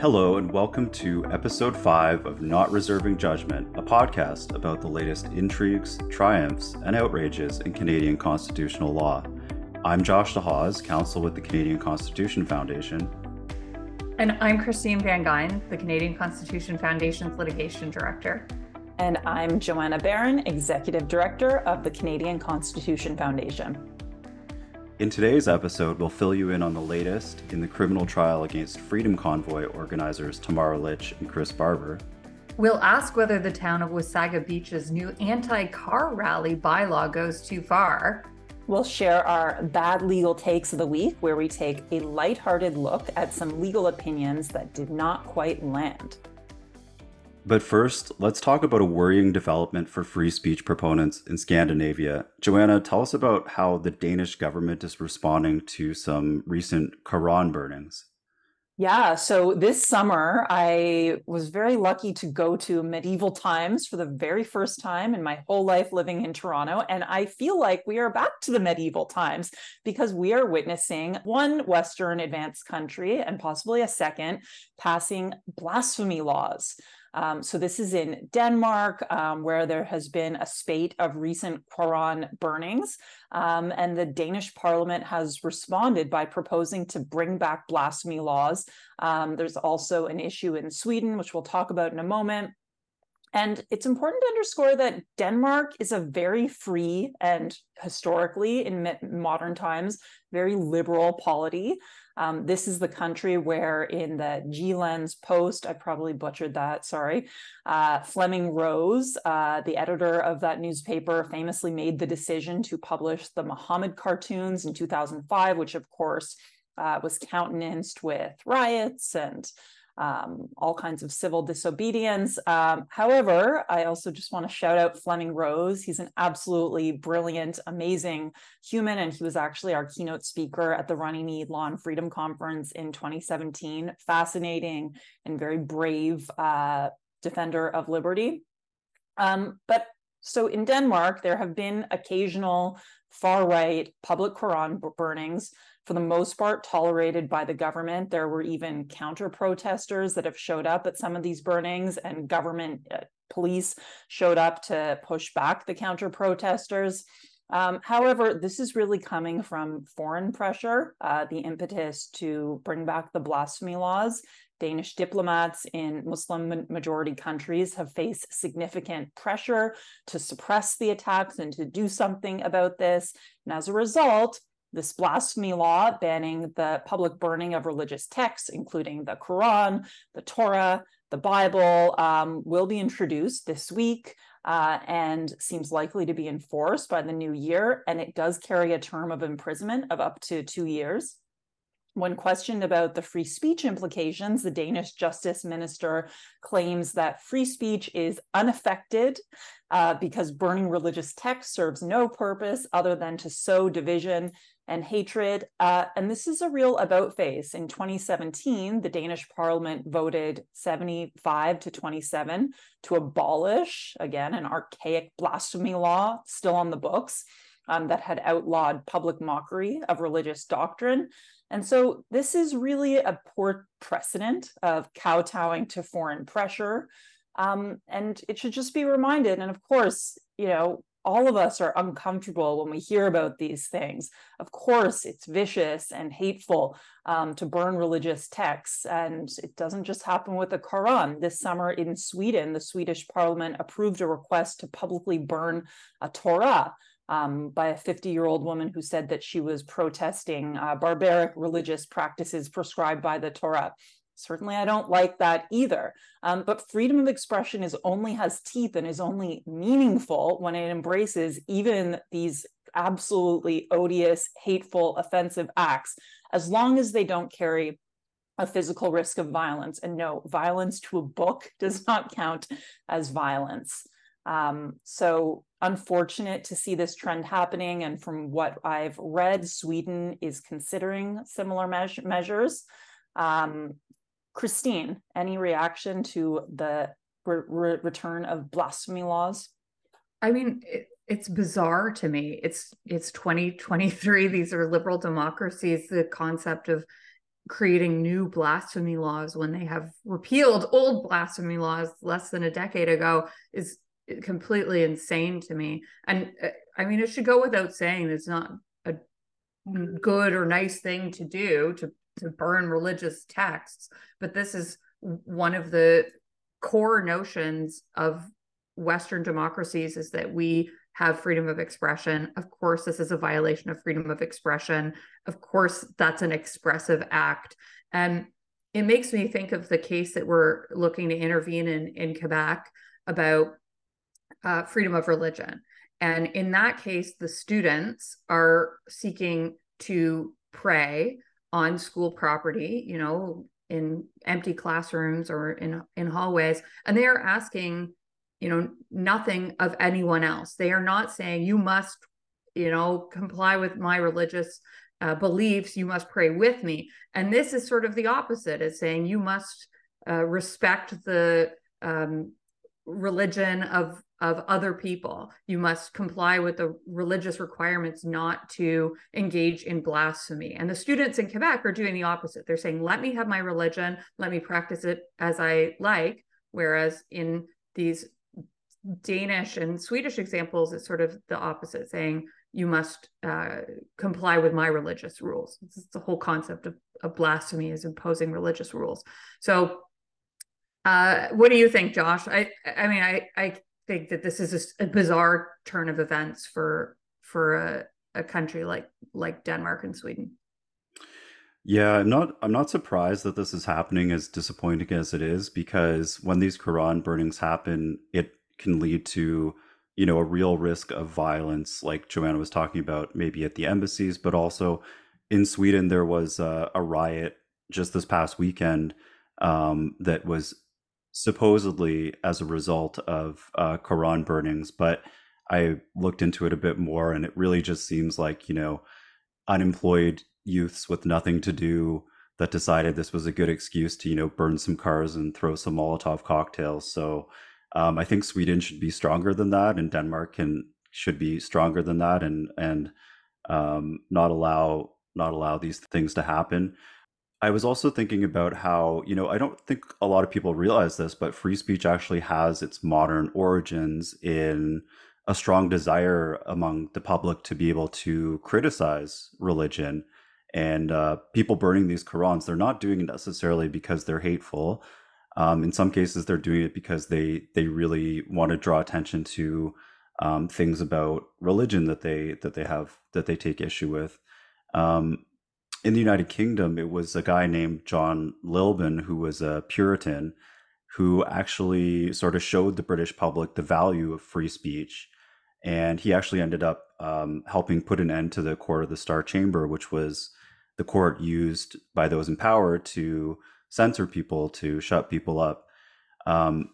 Hello, and welcome to episode 5 of Not Reserving Judgment, a podcast about the latest intrigues, triumphs, and outrages in Canadian constitutional law. I'm Josh Dehaas, counsel with the Canadian Constitution Foundation. And I'm Christine Van Geyn, the Canadian Constitution Foundation's litigation director. And I'm Joanna Baron, executive director of the Canadian Constitution Foundation. In today's episode, we'll fill you in on the latest in the criminal trial against Freedom Convoy organizers Tamara Lich and Chris Barber. We'll ask whether the town of Wasaga Beach's new anti car rally bylaw goes too far. We'll share our bad legal takes of the week, where we take a lighthearted look at some legal opinions that did not quite land. But first, let's talk about a worrying development for free speech proponents in Scandinavia. Joanna, tell us about how the Danish government is responding to some recent Quran burnings. Yeah, so this summer I was very lucky to go to medieval times for the very first time in my whole life living in Toronto. And I feel like we are back to the medieval times because we are witnessing one Western advanced country and possibly a second passing blasphemy laws. Um, so this is in Denmark, um, where there has been a spate of recent Quran burnings, um, and the Danish Parliament has responded by proposing to bring back blasphemy laws. Um, there's also an issue in Sweden, which we'll talk about in a moment. And it's important to underscore that Denmark is a very free and historically, in modern times, very liberal polity. Um, this is the country where, in the Jyllands-Posten, I probably butchered that, sorry, uh, Flemming Rose, uh, the editor of that newspaper, famously made the decision to publish the Muhammad cartoons in 2005, which, of course, uh, was countenanced with riots and um, all kinds of civil disobedience. Um, however, I also just want to shout out Flemming Rose. He's an absolutely brilliant, amazing human, and he was actually our keynote speaker at the Runnymede Law and Freedom Conference in 2017. Fascinating and very brave uh, defender of liberty. Um, but so in Denmark, there have been occasional far right public Quran burnings for the most part tolerated by the government. There were even counter protesters that have showed up at some of these burnings, and government uh, police showed up to push back the counter protesters. Um, however, this is really coming from foreign pressure, uh, the impetus to bring back the blasphemy laws. Danish diplomats in Muslim majority countries have faced significant pressure to suppress the attacks and to do something about this. And as a result, this blasphemy law banning the public burning of religious texts, including the Quran, the Torah, the Bible, um, will be introduced this week uh, and seems likely to be enforced by the new year. And it does carry a term of imprisonment of up to two years. When questioned about the free speech implications, the Danish justice minister claims that free speech is unaffected uh, because burning religious texts serves no purpose other than to sow division and hatred. Uh, and this is a real about face. In 2017, the Danish parliament voted 75 to 27 to abolish, again, an archaic blasphemy law still on the books um, that had outlawed public mockery of religious doctrine. And so this is really a poor precedent of kowtowing to foreign pressure. Um, and it should just be reminded. And of course, you know, all of us are uncomfortable when we hear about these things. Of course, it's vicious and hateful um, to burn religious texts, and it doesn't just happen with the Quran. This summer in Sweden, the Swedish parliament approved a request to publicly burn a Torah. Um, by a 50 year old woman who said that she was protesting uh, barbaric religious practices prescribed by the Torah. Certainly, I don't like that either. Um, but freedom of expression is only has teeth and is only meaningful when it embraces even these absolutely odious, hateful, offensive acts, as long as they don't carry a physical risk of violence. And no, violence to a book does not count as violence. Um, so unfortunate to see this trend happening. And from what I've read, Sweden is considering similar me- measures. Um, Christine, any reaction to the re- re- return of blasphemy laws? I mean, it, it's bizarre to me. It's it's 2023. These are liberal democracies. The concept of creating new blasphemy laws when they have repealed old blasphemy laws less than a decade ago is completely insane to me. And uh, I mean, it should go without saying it's not a good or nice thing to do to to burn religious texts, but this is one of the core notions of Western democracies is that we have freedom of expression. Of course, this is a violation of freedom of expression. Of course, that's an expressive act. And it makes me think of the case that we're looking to intervene in in Quebec about uh, freedom of religion. And in that case, the students are seeking to pray on school property, you know, in empty classrooms or in in hallways, and they are asking, you know, nothing of anyone else. They are not saying you must, you know, comply with my religious uh, beliefs. You must pray with me. And this is sort of the opposite. It's saying you must uh, respect the um, religion of of other people. You must comply with the religious requirements not to engage in blasphemy. And the students in Quebec are doing the opposite. They're saying, let me have my religion, let me practice it as I like. Whereas in these Danish and Swedish examples, it's sort of the opposite, saying, you must uh, comply with my religious rules. It's the whole concept of, of blasphemy is imposing religious rules. So uh, what do you think, Josh? I I mean, I I think that this is a, a bizarre turn of events for for a, a country like like Denmark and Sweden. Yeah, I'm not I'm not surprised that this is happening as disappointing as it is because when these Quran burnings happen, it can lead to, you know, a real risk of violence like Joanna was talking about maybe at the embassies, but also in Sweden there was a, a riot just this past weekend um, that was supposedly as a result of uh, Quran burnings, but I looked into it a bit more, and it really just seems like you know unemployed youths with nothing to do that decided this was a good excuse to you know burn some cars and throw some Molotov cocktails. So um, I think Sweden should be stronger than that, and Denmark can should be stronger than that, and and um, not allow not allow these things to happen. I was also thinking about how, you know, I don't think a lot of people realize this, but free speech actually has its modern origins in a strong desire among the public to be able to criticize religion. And uh, people burning these Qurans, they're not doing it necessarily because they're hateful. Um, in some cases, they're doing it because they they really want to draw attention to um, things about religion that they that they have that they take issue with. Um, in the United Kingdom, it was a guy named John Lilburne who was a Puritan who actually sort of showed the British public the value of free speech. And he actually ended up um, helping put an end to the Court of the Star Chamber, which was the court used by those in power to censor people, to shut people up. Um,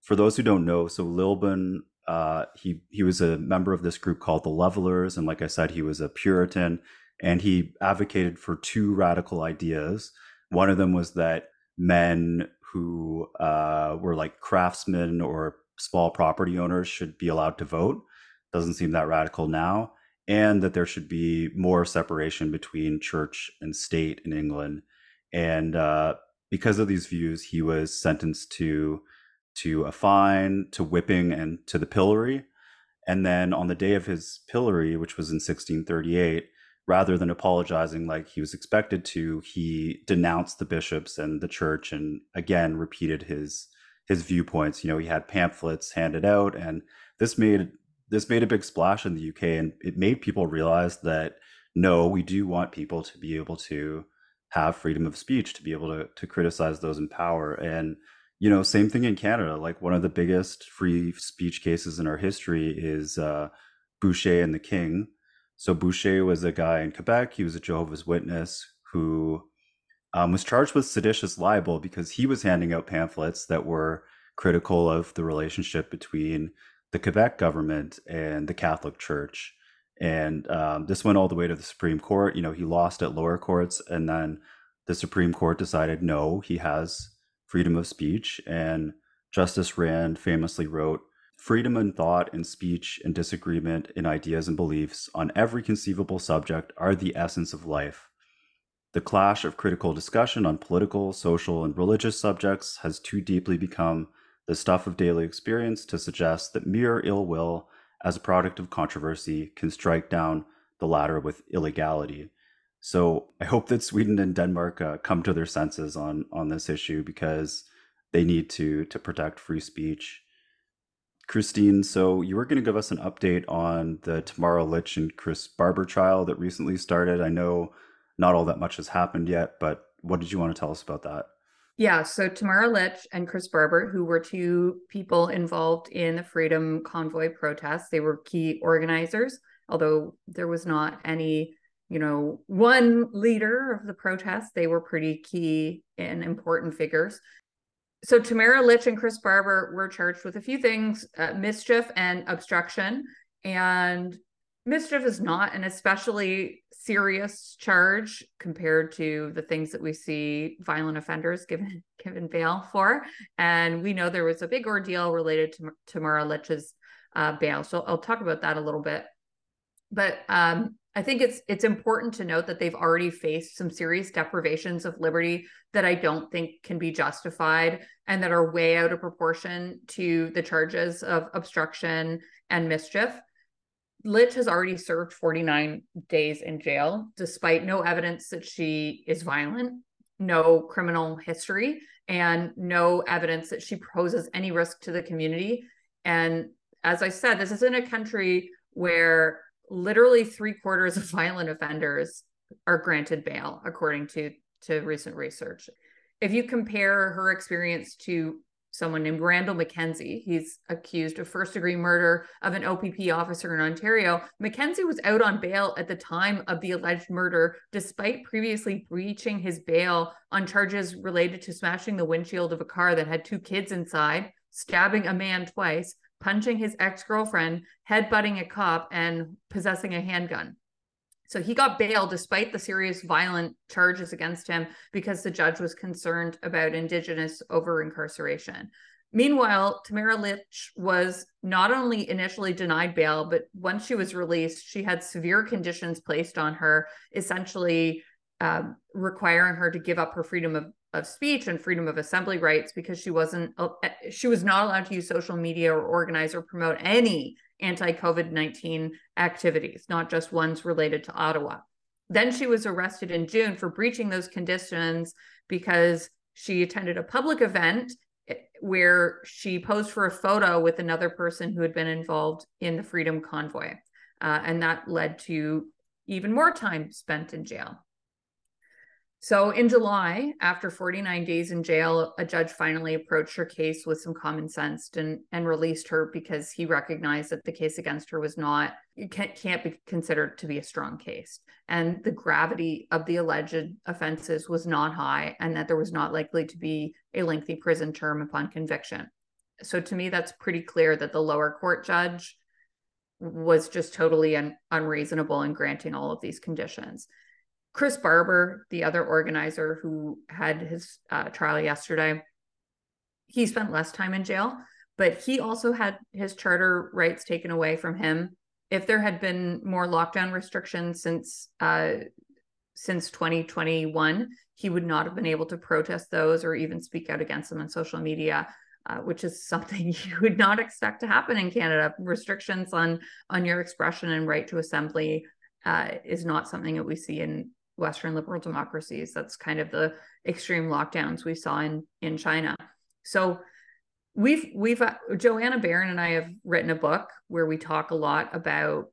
for those who don't know, so Lilburne, uh, he he was a member of this group called the Levelers, and like I said, he was a Puritan and he advocated for two radical ideas. One of them was that men who uh, were like craftsmen or small property owners should be allowed to vote. Doesn't seem that radical now. And that there should be more separation between church and state in England. And uh, because of these views, he was sentenced to to a fine, to whipping, and to the pillory. And then on the day of his pillory, which was in 1638, rather than apologizing like he was expected to, he denounced the bishops and the church and again repeated his his viewpoints. You know, he had pamphlets handed out and this made this made a big splash in the UK and it made people realize that no, we do want people to be able to have freedom of speech, to be able to to criticize those in power. And you know, same thing in Canada. Like one of the biggest free speech cases in our history is uh, Boucher and the King, so Boucher was a guy in Quebec. He was a Jehovah's Witness who um, was charged with seditious libel because he was handing out pamphlets that were critical of the relationship between the Quebec government and the Catholic Church. And um, this went all the way to the Supreme Court. You know, he lost at lower courts, and then the Supreme Court decided no, he has freedom of speech. And Justice Rand famously wrote, freedom in thought and speech and disagreement in ideas and beliefs on every conceivable subject are the essence of life. The clash of critical discussion on political, social, and religious subjects has too deeply become the stuff of daily experience to suggest that mere ill will, as a product of controversy, can strike down the latter with illegality. So I hope that Sweden and Denmark uh, come to their senses on on this issue because they need to to protect free speech. Christine, so you were going to give us an update on the Tamara Lich and Chris Barber trial that recently started. I know not all that much has happened yet, but what did you want to tell us about that? Yeah, so Tamara Lich and Chris Barber, who were two people involved in the Freedom Convoy protests, they were key organizers, although there was not any, you know, one leader of the protest. They were pretty key and important figures. So Tamara Lich and Chris Barber were charged with a few things: uh, mischief and obstruction. And mischief is not an especially serious charge compared to the things that we see violent offenders given given bail for. And we know there was a big ordeal related to Tamara Lich's uh, bail, so I'll talk about that a little bit. But um, I think it's it's important to note that they've already faced some serious deprivations of liberty that I don't think can be justified and that are way out of proportion to the charges of obstruction and mischief. Lich has already served 49 days in jail, despite no evidence that she is violent, no criminal history, and no evidence that she poses any risk to the community. And as I said, this is in a country where literally three quarters of violent offenders are granted bail, according to, to recent research. If you compare her experience to someone named Randall McKenzie. He's accused of first degree murder of an OPP officer in Ontario. McKenzie was out on bail at the time of the alleged murder, despite previously breaching his bail on charges related to smashing the windshield of a car that had two kids inside, stabbing a man twice, punching his ex girlfriend, headbutting a cop, and possessing a handgun. So he got bail despite the serious violent charges against him because the judge was concerned about Indigenous over incarceration. Meanwhile, Tamara Lich was not only initially denied bail, but once she was released, she had severe conditions placed on her, essentially um, requiring her to give up her freedom of, of speech and freedom of assembly rights because she wasn't she was not allowed to use social media or organize or promote any anti COVID 19 activities, not just ones related to Ottawa. Then she was arrested in June for breaching those conditions because she attended a public event eh, where she posed for a photo with another person who had been involved in the Freedom Convoy. Uh, and that led to even more time spent in jail. So in July, after 49 days in jail, a judge finally approached her case with some common sense and, and released her because he recognized that the case against her was not, can't, can't be considered to be a strong case. And the gravity of the alleged offenses was not high and that there was not likely to be a lengthy prison term upon conviction. So to me, that's pretty clear that the lower court judge was just totally un- unreasonable in granting all of these conditions. Chris Barber, the other organizer who had his uh, trial yesterday, he spent less time in jail, but he also had his charter rights taken away from him. If there had been more lockdown restrictions since uh, since 2021, he would not have been able to protest those or even speak out against them on social media. Uh, which is something you would not expect to happen in Canada. Restrictions on on your expression and right to assembly uh, is not something that we see in Western liberal democracies. That's kind of the extreme lockdowns we saw in in China. So we've we've uh, Joanna Baron and I have written a book where we talk a lot about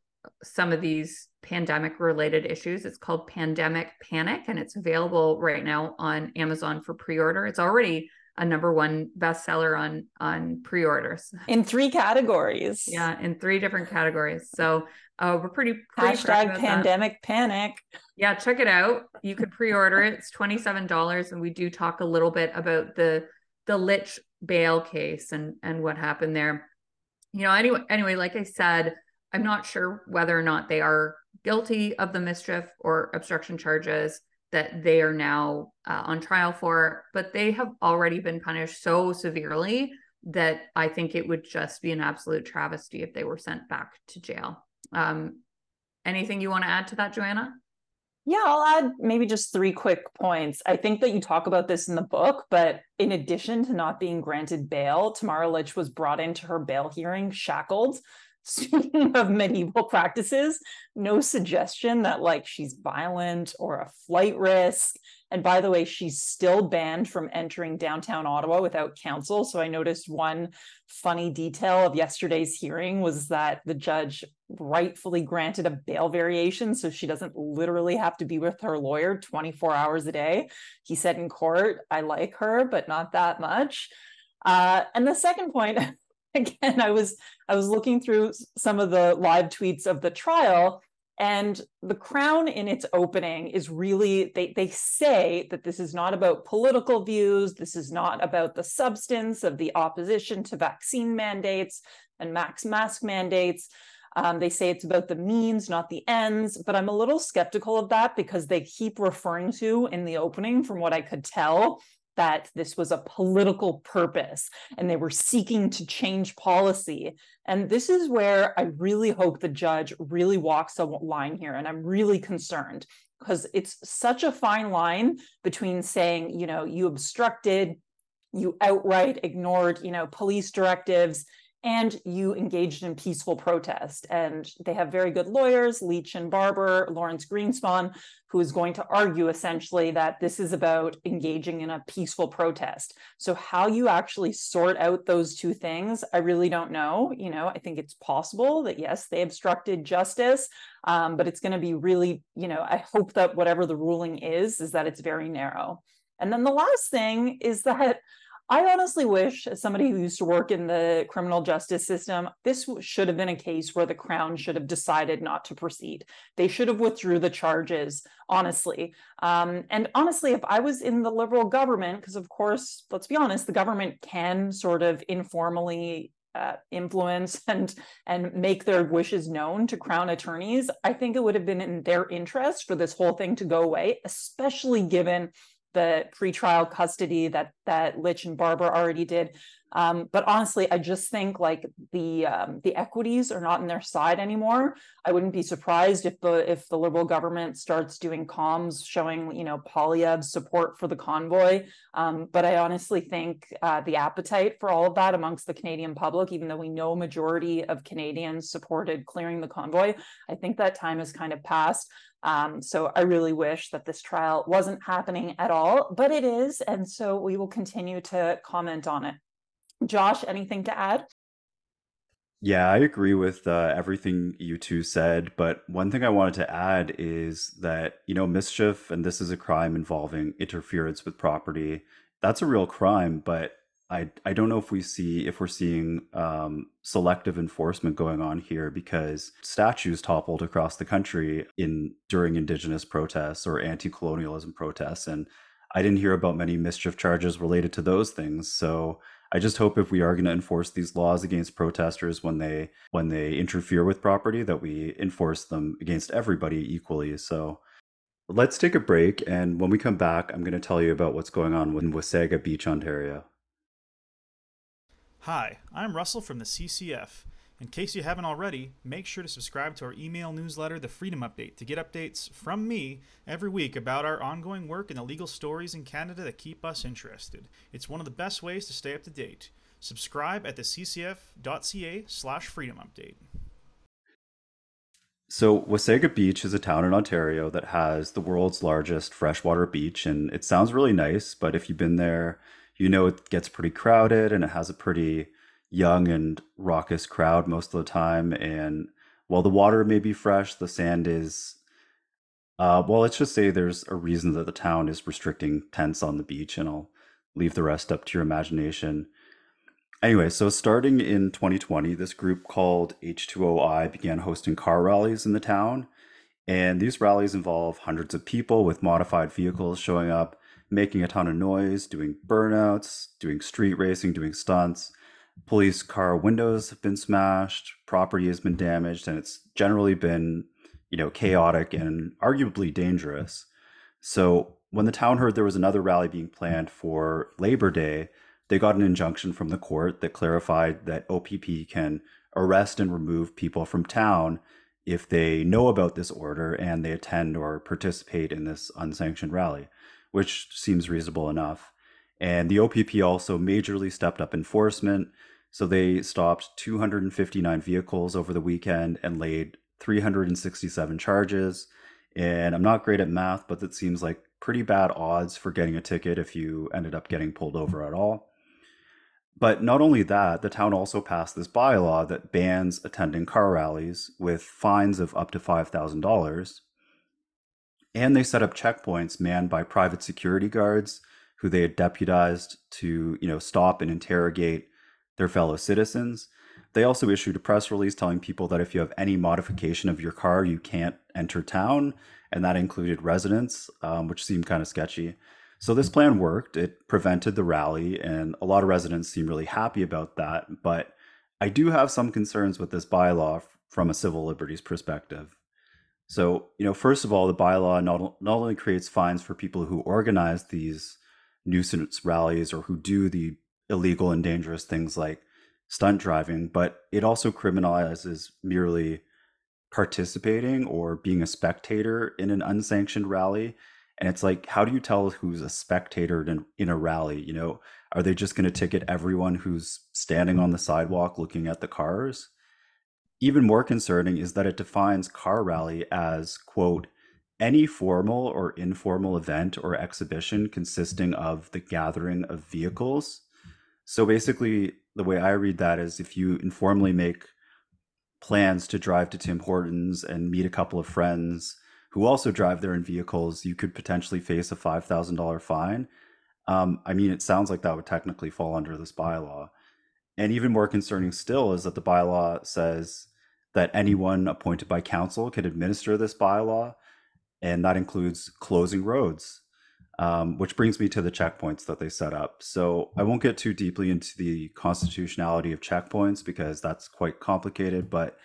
some of these pandemic related issues. It's called Pandemic Panic and it's available right now on Amazon for pre-order. It's already a number one bestseller on on pre-orders in three categories. Yeah, in three different categories. So uh, we're pretty, pretty hashtag pandemic that. panic. Yeah, check it out. You could pre-order it. It's twenty seven dollars, and we do talk a little bit about the the Lich bail case and and what happened there. You know, anyway, anyway, like I said, I'm not sure whether or not they are guilty of the mischief or obstruction charges that they are now uh, on trial for, but they have already been punished so severely that I think it would just be an absolute travesty if they were sent back to jail. Um, anything you want to add to that, Joanna? Yeah, I'll add maybe just three quick points. I think that you talk about this in the book, but in addition to not being granted bail, Tamara Lich was brought into her bail hearing shackled. Speaking of medieval practices, no suggestion that like she's violent or a flight risk. And by the way, she's still banned from entering downtown Ottawa without counsel. So I noticed one funny detail of yesterday's hearing was that the judge rightfully granted a bail variation so she doesn't literally have to be with her lawyer 24 hours a day. He said in court, I like her, but not that much. Uh, and the second point, again, I was I was looking through some of the live tweets of the trial and the crown in its opening is really, they, they say that this is not about political views. This is not about the substance of the opposition to vaccine mandates and max mask mandates. Um, they say it's about the means, not the ends, but I'm a little skeptical of that because they keep referring to in the opening, from what I could tell, that this was a political purpose and they were seeking to change policy. And this is where I really hope the judge really walks a line here. And I'm really concerned because it's such a fine line between saying, you know, you obstructed, you outright ignored, you know, police directives and you engaged in peaceful protest. And they have very good lawyers, Lich and Barber, Lawrence Greenspan, who is going to argue essentially that this is about engaging in a peaceful protest. So how you actually sort out those two things, I really don't know. You know, I think it's possible that yes, they obstructed justice, um, but it's going to be really, you know, I hope that whatever the ruling is, is that it's very narrow. And then the last thing is that I honestly wish, as somebody who used to work in the criminal justice system, this should have been a case where the Crown should have decided not to proceed. They should have withdrew the charges, honestly. Um, and honestly, if I was in the Liberal government, because of course, let's be honest, the government can sort of informally uh, influence and and make their wishes known to crown attorneys i think it would have been in their interest for this whole thing to go away especially given the pretrial custody that that Lich and Barber already did. Um, but honestly, I just think like the um, the equities are not in their side anymore. I wouldn't be surprised if the if the Liberal government starts doing comms showing you know Poilievre's support for the convoy. Um, but I honestly think uh, the appetite for all of that amongst the Canadian public, even though we know majority of Canadians supported clearing the convoy, I think that time has kind of passed. Um, so I really wish that this trial wasn't happening at all, but it is. And so we will continue to comment on it. Josh, anything to add? Yeah, I agree with uh, everything you two said. But one thing I wanted to add is that, you know, mischief, and this is a crime involving interference with property, that's a real crime. But I I don't know if we see if we're seeing um, selective enforcement going on here because statues toppled across the country in during Indigenous protests or anti-colonialism protests, and I didn't hear about many mischief charges related to those things. So I just hope if we are going to enforce these laws against protesters when they when they interfere with property, that we enforce them against everybody equally. So. Let's take a break, and when we come back, I'm going to tell you about what's going on in Wasaga Beach, Ontario. Hi, I'm Russell from the CCF. In case you haven't already, make sure to subscribe to our email newsletter, The Freedom Update, to get updates from me every week about our ongoing work and the legal stories in Canada that keep us interested. It's one of the best ways to stay up to date. Subscribe at theccf.ca slash freedom update. So, Wasaga Beach is a town in Ontario that has the world's largest freshwater beach, and it sounds really nice, but if you've been there, you know it gets pretty crowded and it has a pretty young and raucous crowd most of the time. And while the water may be fresh, the sand is. Uh, well, let's just say there's a reason that the town is restricting tents on the beach, and I'll leave the rest up to your imagination. Anyway, so starting in 2020, this group called H2OI began hosting car rallies in the town. And these rallies involve hundreds of people with modified vehicles showing up making a ton of noise, doing burnouts, doing street racing, doing stunts. Police car windows have been smashed, property has been damaged, and it's generally been, you know, chaotic and arguably dangerous. So when the town heard there was another rally being planned for Labor Day, they got an injunction from the court that clarified that OPP can arrest and remove people from town if they know about this order and they attend or participate in this unsanctioned rally, which seems reasonable enough. And the OPP also majorly stepped up enforcement. So they stopped 259 vehicles over the weekend and laid 367 charges. And I'm not great at math, but that seems like pretty bad odds for getting a ticket if you ended up getting pulled over at all. But not only that, the town also passed this bylaw that bans attending car rallies with fines of up to $5,000. And they set up checkpoints manned by private security guards who they had deputized to, you know, stop and interrogate their fellow citizens. They also issued a press release telling people that if you have any modification of your car, you can't enter town, and that included residents, um, which seemed kind of sketchy. So this plan worked. It prevented the rally, and a lot of residents seem really happy about that. But I do have some concerns with this bylaw from a civil liberties perspective. So, you know, first of all, the bylaw not, not only creates fines for people who organize these nuisance rallies or who do the illegal and dangerous things like stunt driving, but it also criminalizes merely participating or being a spectator in an unsanctioned rally and it's like, how do you tell who's a spectator in, in a rally? You know, are they just going to ticket everyone who's standing on the sidewalk looking at the cars? Even more concerning is that it defines car rally as, quote, any formal or informal event or exhibition consisting of the gathering of vehicles. So basically, the way I read that is if you informally make plans to drive to Tim Hortons and meet a couple of friends who also drive their own vehicles, you could potentially face a $5,000 fine. Um, I mean, it sounds like that would technically fall under this bylaw. And even more concerning still is that the bylaw says that anyone appointed by council can administer this bylaw, and that includes closing roads, um, which brings me to the checkpoints that they set up. So I won't get too deeply into the constitutionality of checkpoints because that's quite complicated, but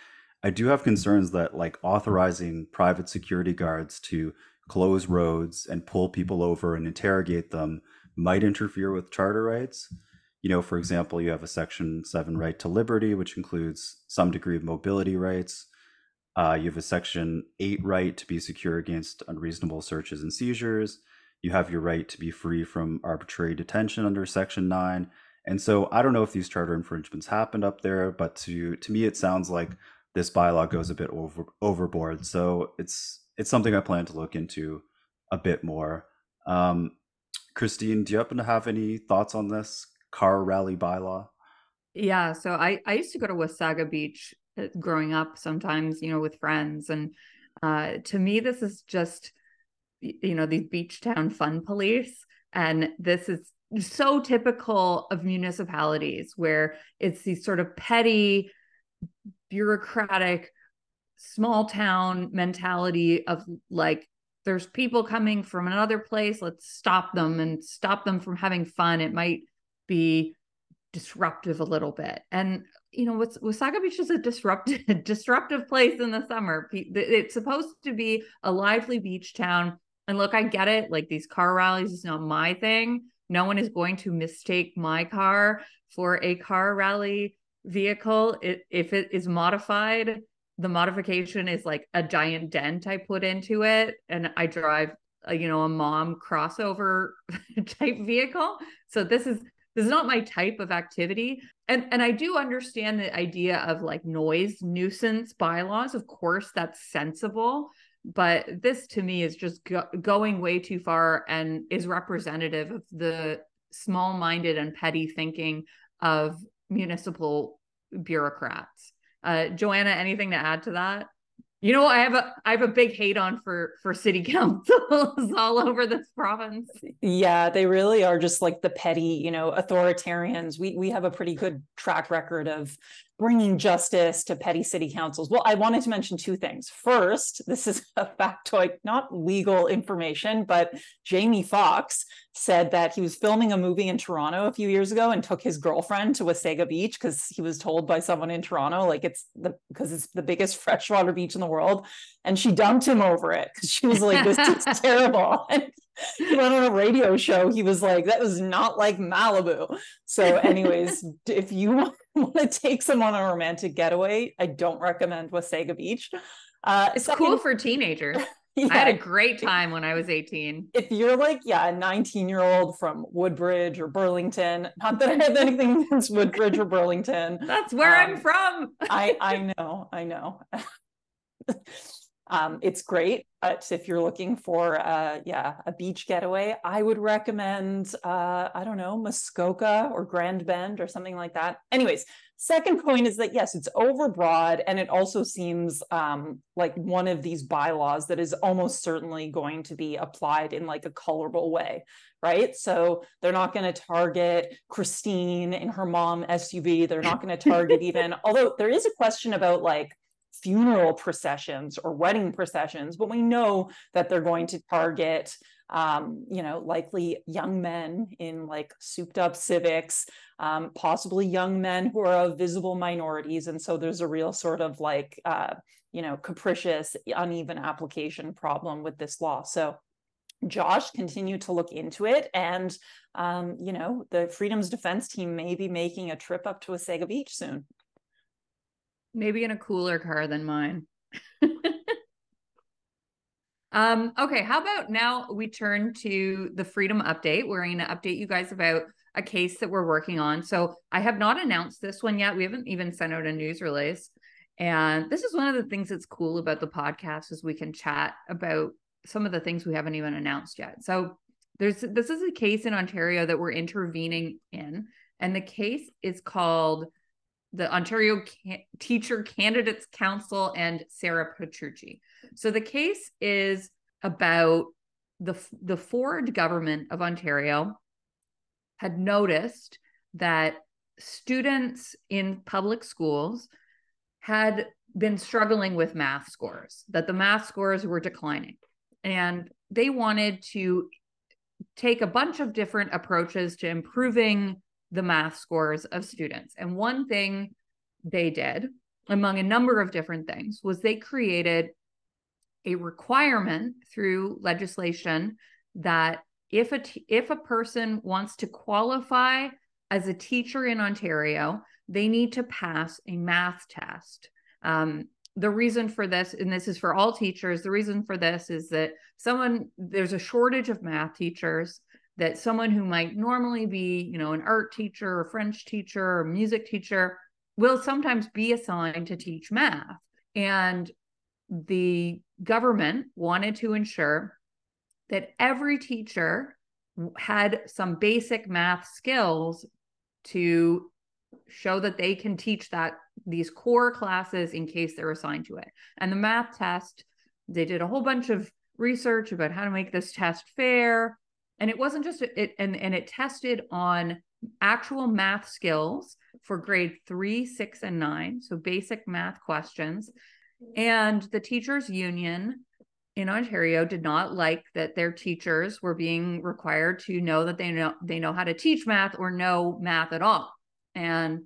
I do have concerns that like authorizing private security guards to close roads and pull people over and interrogate them might interfere with charter rights. You know, for example, you have a Section 7 right to liberty, which includes some degree of mobility rights. Uh, you have a Section 8 right to be secure against unreasonable searches and seizures. You have your right to be free from arbitrary detention under Section 9. And so I don't know if these charter infringements happened up there, but to to me it sounds like this bylaw goes a bit over overboard. So it's it's something I plan to look into a bit more. Um, Christine, do you happen to have any thoughts on this car rally bylaw? Yeah, so I I used to go to Wasaga Beach growing up sometimes, you know, with friends. And uh to me this is just you know, these beach town fun police. And this is so typical of municipalities where it's these sort of petty bureaucratic small town mentality of like there's people coming from another place. Let's stop them and stop them from having fun. It might be disruptive a little bit. And you know what's wasaga beach is a disruptive disruptive place in the summer. It's supposed to be a lively beach town. And look i get it like these car rallies is not my thing. No one is going to mistake my car for a car rally vehicle. It, if it is modified the modification is like a giant dent i put into it and i drive a, you know a mom crossover type vehicle. So this is this is not my type of activity and and i do understand the idea of like noise nuisance bylaws of course that's sensible but this to me is just go- going way too far and is representative of the small minded and petty thinking of municipal bureaucrats. Uh, Joanna, anything to add to that? You know, I have a I have a big hate on for for city councils all over this province. Yeah, they really are just like the petty, you know, authoritarians. We we have a pretty good track record of bringing justice to petty city councils. Well, I wanted to mention two things. First, this is a factoid, not legal information, but Jamie Foxx said that he was filming a movie in Toronto a few years ago and took his girlfriend to Wasaga Beach because he was told by someone in Toronto, like it's the because it's the biggest freshwater beach in the world. And she dumped him over it because she was like, This is terrible. And he went on a radio show. He was like, That was not like Malibu. So, anyways, if you want to take someone on a romantic getaway, I don't recommend Wasaga Beach. Uh, It's second- cool for teenagers. Yeah, I had a great time when I was 18. if you're like, yeah, a 19 year old from Woodbridge or Burlington, not that I have anything against Woodbridge or Burlington. That's where I'm Um, from. I I know, I know. Um, it's great, but if you're looking for uh yeah, a beach getaway, I would recommend uh, I don't know, Muskoka or Grand Bend or something like that. Anyways, second point is that yes, it's overbroad and it also seems um like one of these bylaws that is almost certainly going to be applied in like a colorable way right? So they're not going to target Christine in her mom SUV. They're not going to target even, although there is a question about like funeral processions or wedding processions, but we know that they're going to target, um, you know, likely young men in like souped up civics, um, possibly young men who are of visible minorities. And so there's a real sort of like, uh, you know, capricious, uneven application problem with this law. So Josh continue to look into it. And, um, you know, the Freedom's Defense team may be making a trip up to Wasaga Beach soon. Maybe in a cooler car than mine. um, okay, how about now we turn to the freedom update. We're going to update you guys about a case that we're working on. So I have not announced this one yet. We haven't even sent out a news release. And this is one of the things that's cool about the podcast is we can chat about some of the things we haven't even announced yet. So there's this is a case in Ontario that we're intervening in, and the case is called the Ontario Can- Teacher Candidates Council and Sarah Petrucci. So the case is about the the Ford government of Ontario had noticed that students in public schools had been struggling with math scores, that the math scores were declining. And they wanted to take a bunch of different approaches to improving the math scores of students. And one thing they did, among a number of different things, was they created a requirement through legislation that if a t- if a person wants to qualify as a teacher in Ontario, they need to pass a math test. Um, the reason for this, and this is for all teachers, the reason for this is that someone there's a shortage of math teachers. That someone who might normally be, you know, an art teacher, or French teacher, or music teacher, will sometimes be assigned to teach math. And the government wanted to ensure that every teacher had some basic math skills to show that they can teach that these core classes in case they're assigned to it. And the math test, they did a whole bunch of research about how to make this test fair. And it wasn't just it and, and it tested on actual math skills for grade three, six, and nine. So basic math questions. And the teachers union in Ontario did not like that their teachers were being required to know that they know they know how to teach math or know math at all. And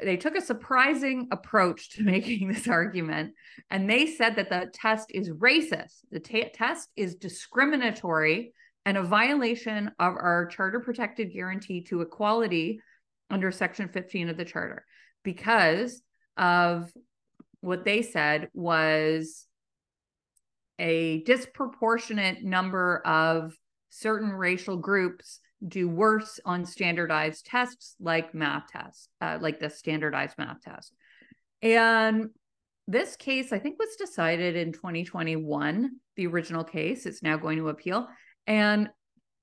they took a surprising approach to making this argument and they said that the test is racist. The t- test is discriminatory and a violation of our charter protected guarantee to equality under section 15 of the charter because of what they said was a disproportionate number of certain racial groups do worse on standardized tests like math tests, uh, like the standardized math test. And this case, I think, was decided in 2021, the original case. It's now going to appeal. And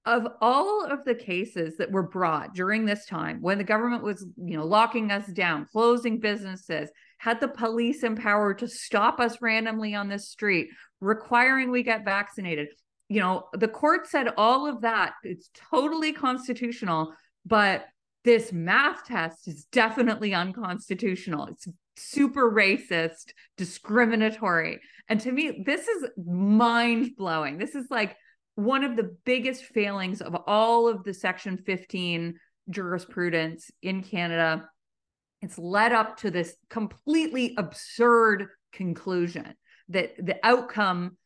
of all of the cases that were brought during this time when the government was you know locking us down closing businesses had the police empowered to stop us randomly on the street requiring we get vaccinated you know the court said all of that it's totally constitutional but this math test is definitely unconstitutional. It's super racist discriminatory. And to me this is mind blowing this is like one of the biggest failings of all of the section 15 jurisprudence in canada it's led up to this completely absurd conclusion that the outcome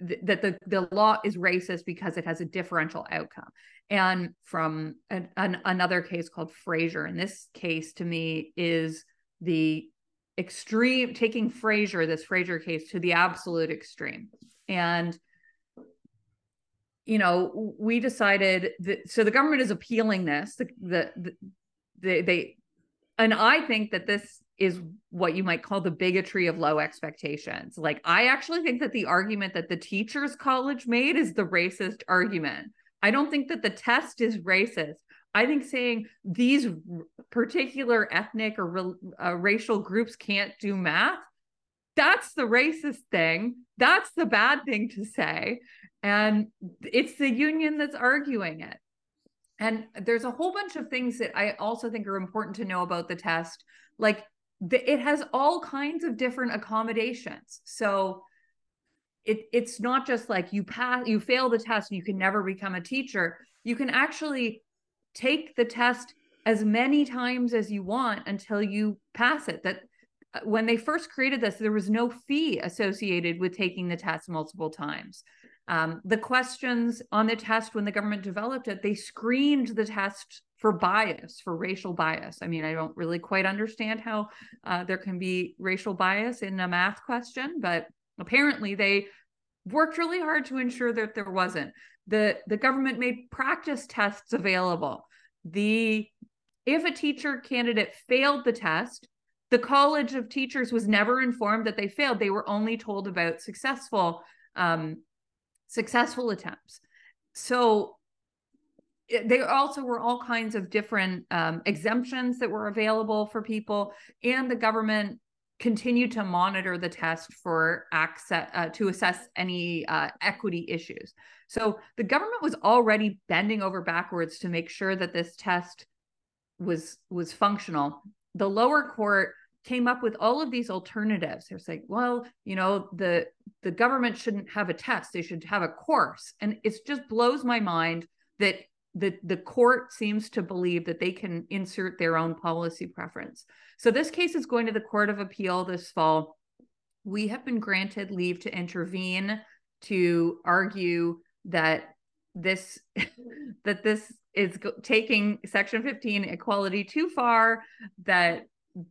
that the, the law is racist because it has a differential outcome. And from an, an, another case called Fraser, and this case to me is the extreme taking Fraser, this Fraser case to the absolute extreme. And you know, we decided that so the government is appealing this. The, the, the they, and I think that this is what you might call the bigotry of low expectations. Like I actually think that the argument that the teachers college made is the racist argument. I don't think that the test is racist. I think saying these particular ethnic or uh, racial groups can't do math, that's the racist thing. That's the bad thing to say. And it's the union that's arguing it. And there's a whole bunch of things that I also think are important to know about the test. Like the, it has all kinds of different accommodations. So it, it's not just like you pass, you fail the test, and you can never become a teacher. You can actually take the test as many times as you want until you pass it. That when they first created this, there was no fee associated with taking the test multiple times. Um, the questions on the test when the government developed it, they screened the test for bias, for racial bias. I mean, I don't really quite understand how uh, there can be racial bias in a math question, but apparently they worked really hard to ensure that there wasn't. The, the government made practice tests available. The if a teacher candidate failed the test, the College of Teachers was never informed that they failed. They were only told about successful um, successful attempts. So there also were all kinds of different um, exemptions that were available for people, and the government continued to monitor the test for access uh, to assess any uh, equity issues. So the government was already bending over backwards to make sure that this test was was functional. The lower court came up with all of these alternatives. It's like, well, you know, the the government shouldn't have a test; they should have a course, and it just blows my mind that the the court seems to believe that they can insert their own policy preference. So this case is going to the Court of Appeal this fall. We have been granted leave to intervene to argue that this that this is taking section 15 equality too far that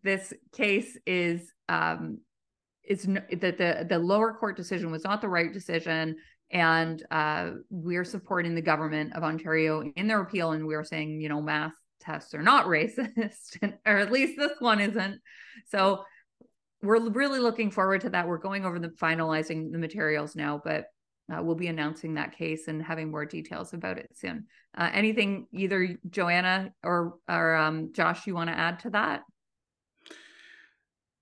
this case is um, is that the the lower court decision was not the right decision. And uh, we're supporting the government of Ontario in their appeal. And we're saying you know math tests are not racist. Or at least this one isn't. So we're really looking forward to that. We're going over the finalizing the materials now but uh, we'll be announcing that case and having more details about it soon. Uh, anything either joanna or or um, josh you want to add to that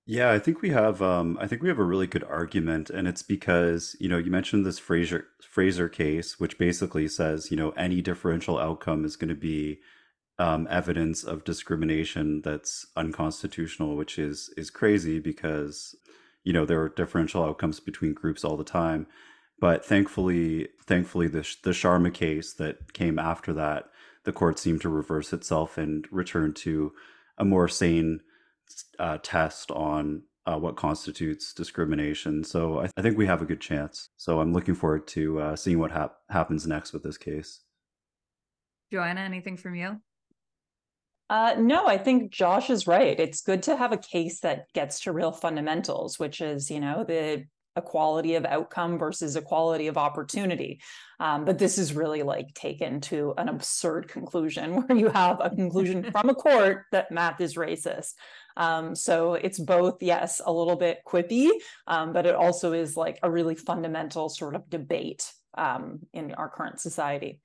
yeah, I think we have um I think we have a really good argument and it's because, you know, you mentioned this Fraser Fraser case which basically says, you know, any differential outcome is going to be um, evidence of discrimination that's unconstitutional, which is is crazy because you know there are differential outcomes between groups all the time. But thankfully, thankfully, the the Sharma case that came after that, the court seemed to reverse itself and return to a more sane uh, test on uh, what constitutes discrimination. So I, th- I, think we have a good chance. So I'm looking forward to uh, seeing what hap- happens next with this case. Joanna, anything from you? Uh, no, I think Josh is right. It's good to have a case that gets to real fundamentals, which is, you know, the equality of outcome versus equality of opportunity. Um, but this is really like taken to an absurd conclusion where you have a conclusion from a court that math is racist. Um, so it's both, yes, a little bit quippy, um, but it also is like a really fundamental sort of debate um, in our current society.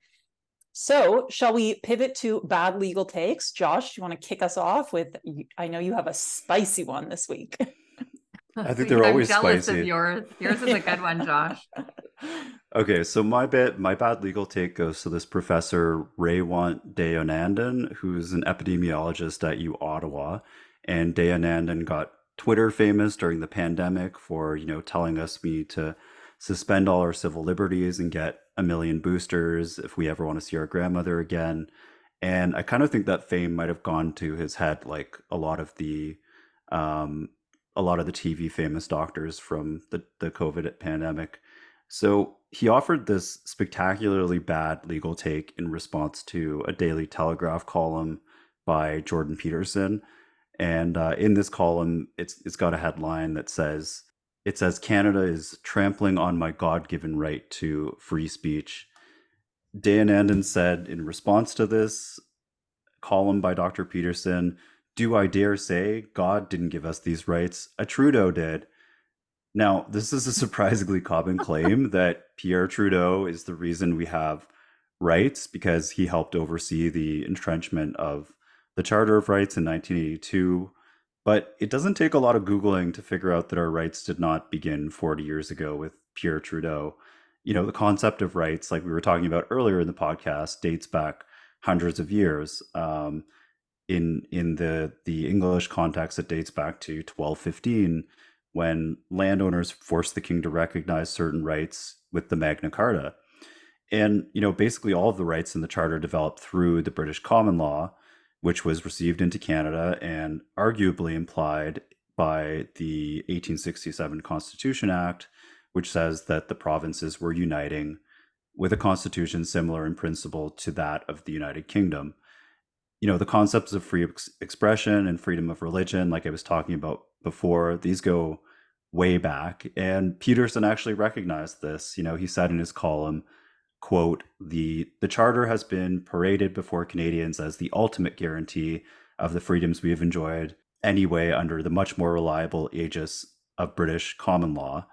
So, shall we pivot to bad legal takes? Josh, you want to kick us off with? I know you have a spicy one this week. I think they're always jealous spicy. Of yours. Yours is a good one, Josh. okay, so my bit, my bad legal take goes to this professor Raywat Deonandan, who's an epidemiologist at U Ottawa, and Deonandan got Twitter famous during the pandemic for you know telling us we need to suspend all our civil liberties and get a million boosters if we ever want to see our grandmother again. And I kind of think that fame might have gone to his head, like a lot of the um, a lot of the TV famous doctors from the, the COVID pandemic. So he offered this spectacularly bad legal take in response to a Daily Telegraph column by Jordan Peterson And uh, in this column, it's it's got a headline that says it says Canada is trampling on my God-given right to free speech. Deonandan said in response to this column by Dr. Peterson, "Do I dare say God didn't give us these rights? A Trudeau did." Now, this is a surprisingly common claim that Pierre Trudeau is the reason we have rights because he helped oversee the entrenchment of the Charter of Rights in 1982. But it doesn't take a lot of Googling to figure out that our rights did not begin 40 years ago with Pierre Trudeau. You know, the concept of rights, like we were talking about earlier in the podcast, dates back hundreds of years. Um, in in the the English context, it dates back to 1215 when landowners forced the king to recognize certain rights with the Magna Carta. And, you know, basically all of the rights in the charter developed through the British common law, which was received into Canada and arguably implied by the 1867 Constitution Act, which says that the provinces were uniting with a constitution similar in principle to that of the United Kingdom. You know, the concepts of free ex- expression and freedom of religion, like I was talking about before, these go way back. And Peterson actually recognized this. You know, he said in his column, quote, the the charter has been paraded before Canadians as the ultimate guarantee of the freedoms we have enjoyed anyway under the much more reliable aegis of British common law.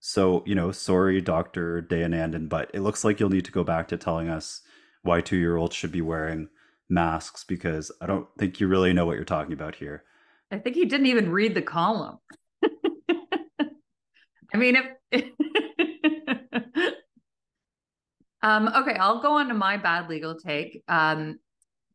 So, you know, sorry, Dr. Deonandan, but it looks like you'll need to go back to telling us why two year olds should be wearing masks because I don't think you really know what you're talking about here. I think he didn't even read the column. I mean, if um, okay, I'll go on to my bad legal take. Um,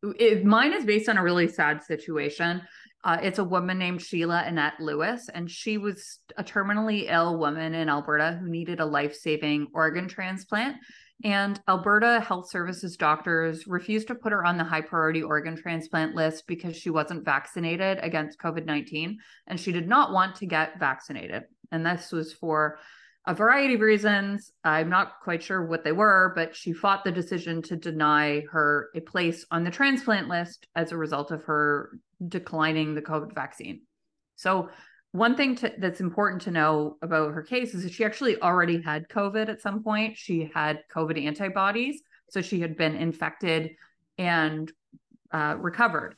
it, mine is based on a really sad situation. Uh, it's a woman named Sheila Annette Lewis, and she was a terminally ill woman in Alberta who needed a life saving organ transplant. And Alberta Health Services doctors refused to put her on the high priority organ transplant list because she wasn't vaccinated against COVID 19 and she did not want to get vaccinated. And this was for a variety of reasons. I'm not quite sure what they were, but she fought the decision to deny her a place on the transplant list as a result of her declining the COVID vaccine. So one thing to, that's important to know about her case is that she actually already had COVID at some point. She had COVID antibodies. So she had been infected and uh, recovered.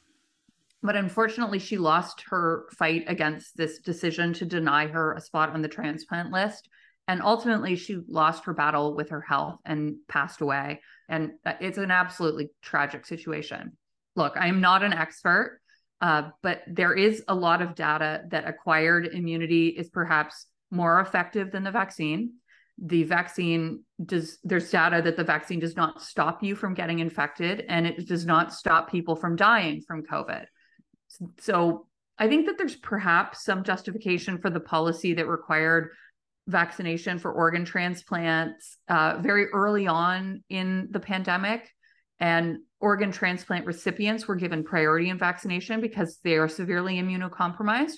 But unfortunately, she lost her fight against this decision to deny her a spot on the transplant list. And ultimately, she lost her battle with her health and passed away. And it's an absolutely tragic situation. Look, I am not an expert. Uh, but there is a lot of data that acquired immunity is perhaps more effective than the vaccine. The vaccine does, there's data that the vaccine does not stop you from getting infected and it does not stop people from dying from COVID. So I think that there's perhaps some justification for the policy that required vaccination for organ transplants uh, very early on in the pandemic. And organ transplant recipients were given priority in vaccination because they are severely immunocompromised.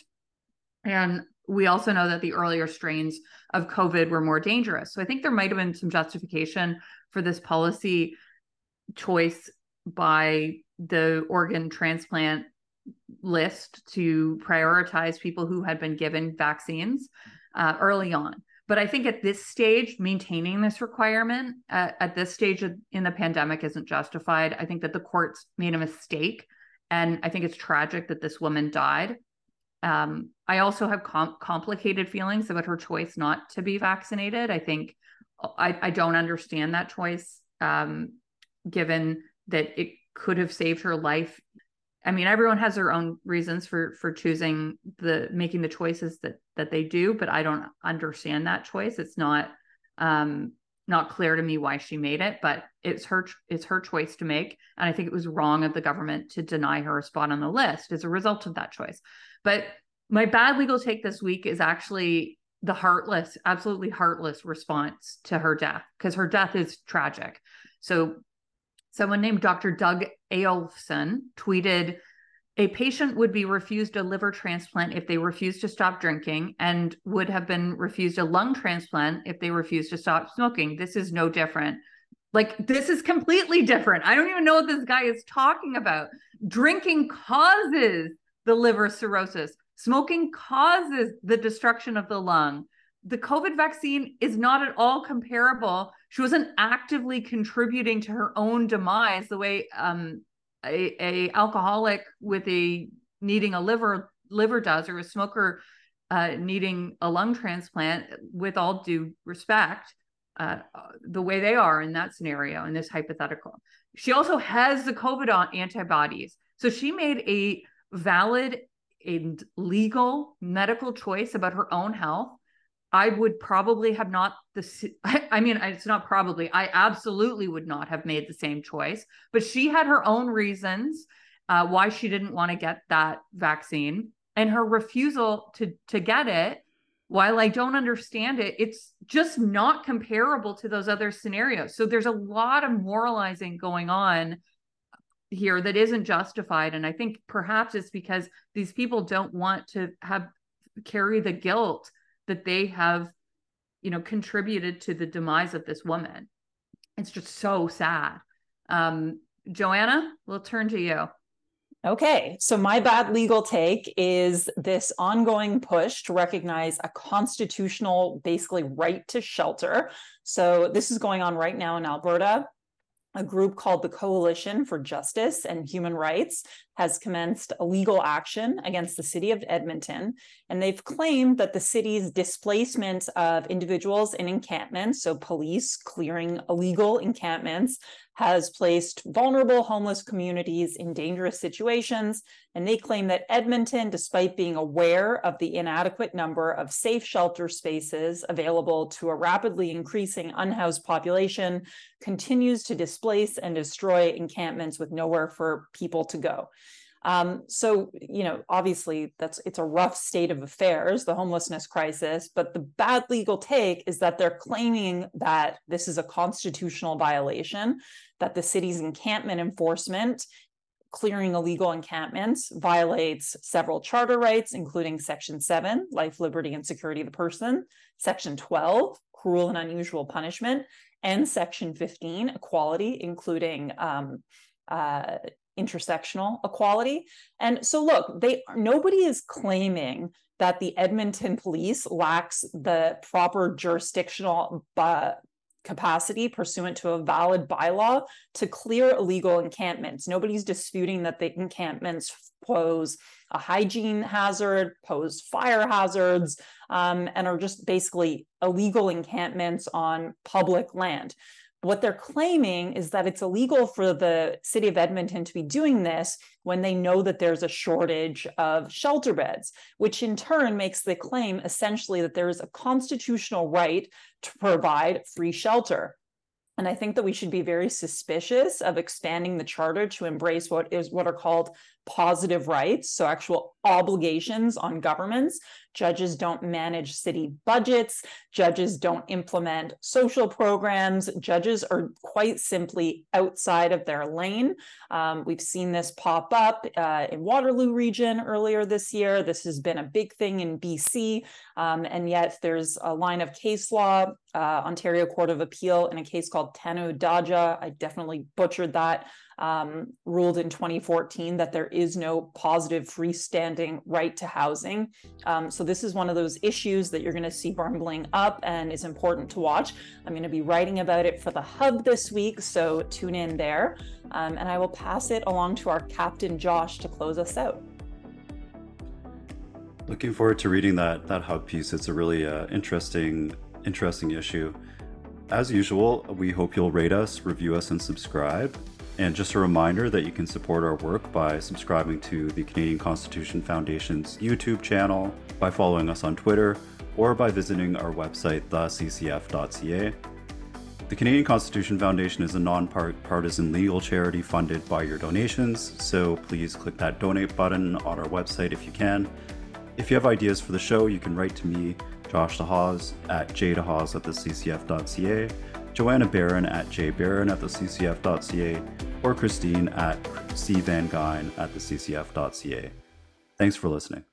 And we also know that the earlier strains of COVID were more dangerous. So I think there might have been some justification for this policy choice by the organ transplant list to prioritize people who had been given vaccines uh, early on. But I think at this stage, maintaining this requirement at, at this stage in the pandemic isn't justified. I think that the courts made a mistake. And I think it's tragic that this woman died. Um, I also have com- complicated feelings about her choice not to be vaccinated. I think I, I don't understand that choice, um, given that it could have saved her life I mean, everyone has their own reasons for for choosing the making the choices that that they do, but I don't understand that choice. It's not um not clear to me why she made it, but it's her it's her choice to make, and I think it was wrong of the government to deny her a spot on the list as a result of that choice. But my bad legal take this week is actually the heartless, absolutely heartless response to her death because her death is tragic. So someone named Dr. Doug Aolfson tweeted a patient would be refused a liver transplant if they refused to stop drinking and would have been refused a lung transplant if they refused to stop smoking. This is no different. Like, this is completely different. I don't even know what this guy is talking about. Drinking causes the liver cirrhosis. Smoking causes the destruction of the lung. The COVID vaccine is not at all comparable. She wasn't actively contributing to her own demise the way um, a, a alcoholic with a needing a liver liver does or a smoker uh, needing a lung transplant. With all due respect, uh, the way they are in that scenario in this hypothetical. She also has the COVID antibodies. So she made a valid and legal medical choice about her own health. I would probably have not the I mean it's not probably I absolutely would not have made the same choice but she had her own reasons uh, why she didn't want to get that vaccine and her refusal to to get it while I don't understand it, it's just not comparable to those other scenarios. So there's a lot of moralizing going on here that isn't justified. And I think perhaps it's because these people don't want to have carry the guilt that they have, you know, contributed to the demise of this woman. It's just so sad. Um, Joanna, we'll turn to you. Okay, so my bad legal take is this ongoing push to recognize a constitutional, basically, right to shelter. So this is going on right now in Alberta a group called the Coalition for Justice and Human Rights has commenced a legal action against the city of Edmonton. And they've claimed that the city's displacement of individuals in encampments, so police clearing illegal encampments, has placed vulnerable homeless communities in dangerous situations. And they claim that Edmonton, despite being aware of the inadequate number of safe shelter spaces available to a rapidly increasing unhoused population, continues to displace and destroy encampments with nowhere for people to go. Um, so, you know, obviously that's it's a rough state of affairs, the homelessness crisis. But the bad legal take is that they're claiming that this is a constitutional violation, that the city's encampment enforcement clearing illegal encampments violates several charter rights, including Section 7, life, liberty, and security of the person, Section 12, cruel and unusual punishment, and Section 15, equality, including um, uh, intersectional equality. And so look, they nobody is claiming that the Edmonton police lacks the proper jurisdictional uh, capacity pursuant to a valid bylaw to clear illegal encampments. Nobody's disputing that the encampments pose a hygiene hazard, pose fire hazards, um, and are just basically illegal encampments on public land what they're claiming is that it's illegal for the city of Edmonton to be doing this when they know that there's a shortage of shelter beds, which in turn makes the claim essentially that there is a constitutional right to provide free shelter. And I think that we should be very suspicious of expanding the charter to embrace what is what are called positive rights, so actual obligations on governments. Judges don't manage city budgets, judges don't implement social programs, judges are quite simply outside of their lane. Um, we've seen this pop up uh, in Waterloo region earlier this year. This has been a big thing in BC, um, and yet there's a line of case law, uh, Ontario Court of Appeal, in a case called Tanudjaja. I definitely butchered that um, ruled in 2014 that there is no positive freestanding right to housing. Um, so this is one of those issues that you're going to see bumbling up and is important to watch. I'm going to be writing about it for the Hub this week, so tune in there. Um, and I will pass it along to our captain Josh to close us out. Looking forward to reading that that Hub piece. It's a really uh, interesting interesting issue. As usual, we hope you'll rate us, review us, and subscribe. And just a reminder that you can support our work by subscribing to the Canadian Constitution Foundation's YouTube channel, by following us on Twitter, or by visiting our website, theccf.ca. The Canadian Constitution Foundation is a non-partisan legal charity funded by your donations, so please click that donate button on our website if you can. If you have ideas for the show, you can write to me, Josh Dehaas, at jdehaas at theccf.ca Joanna Baron at jbaron at the theccf.ca, or Christine at cvangeyn at the theccf.ca. Thanks for listening.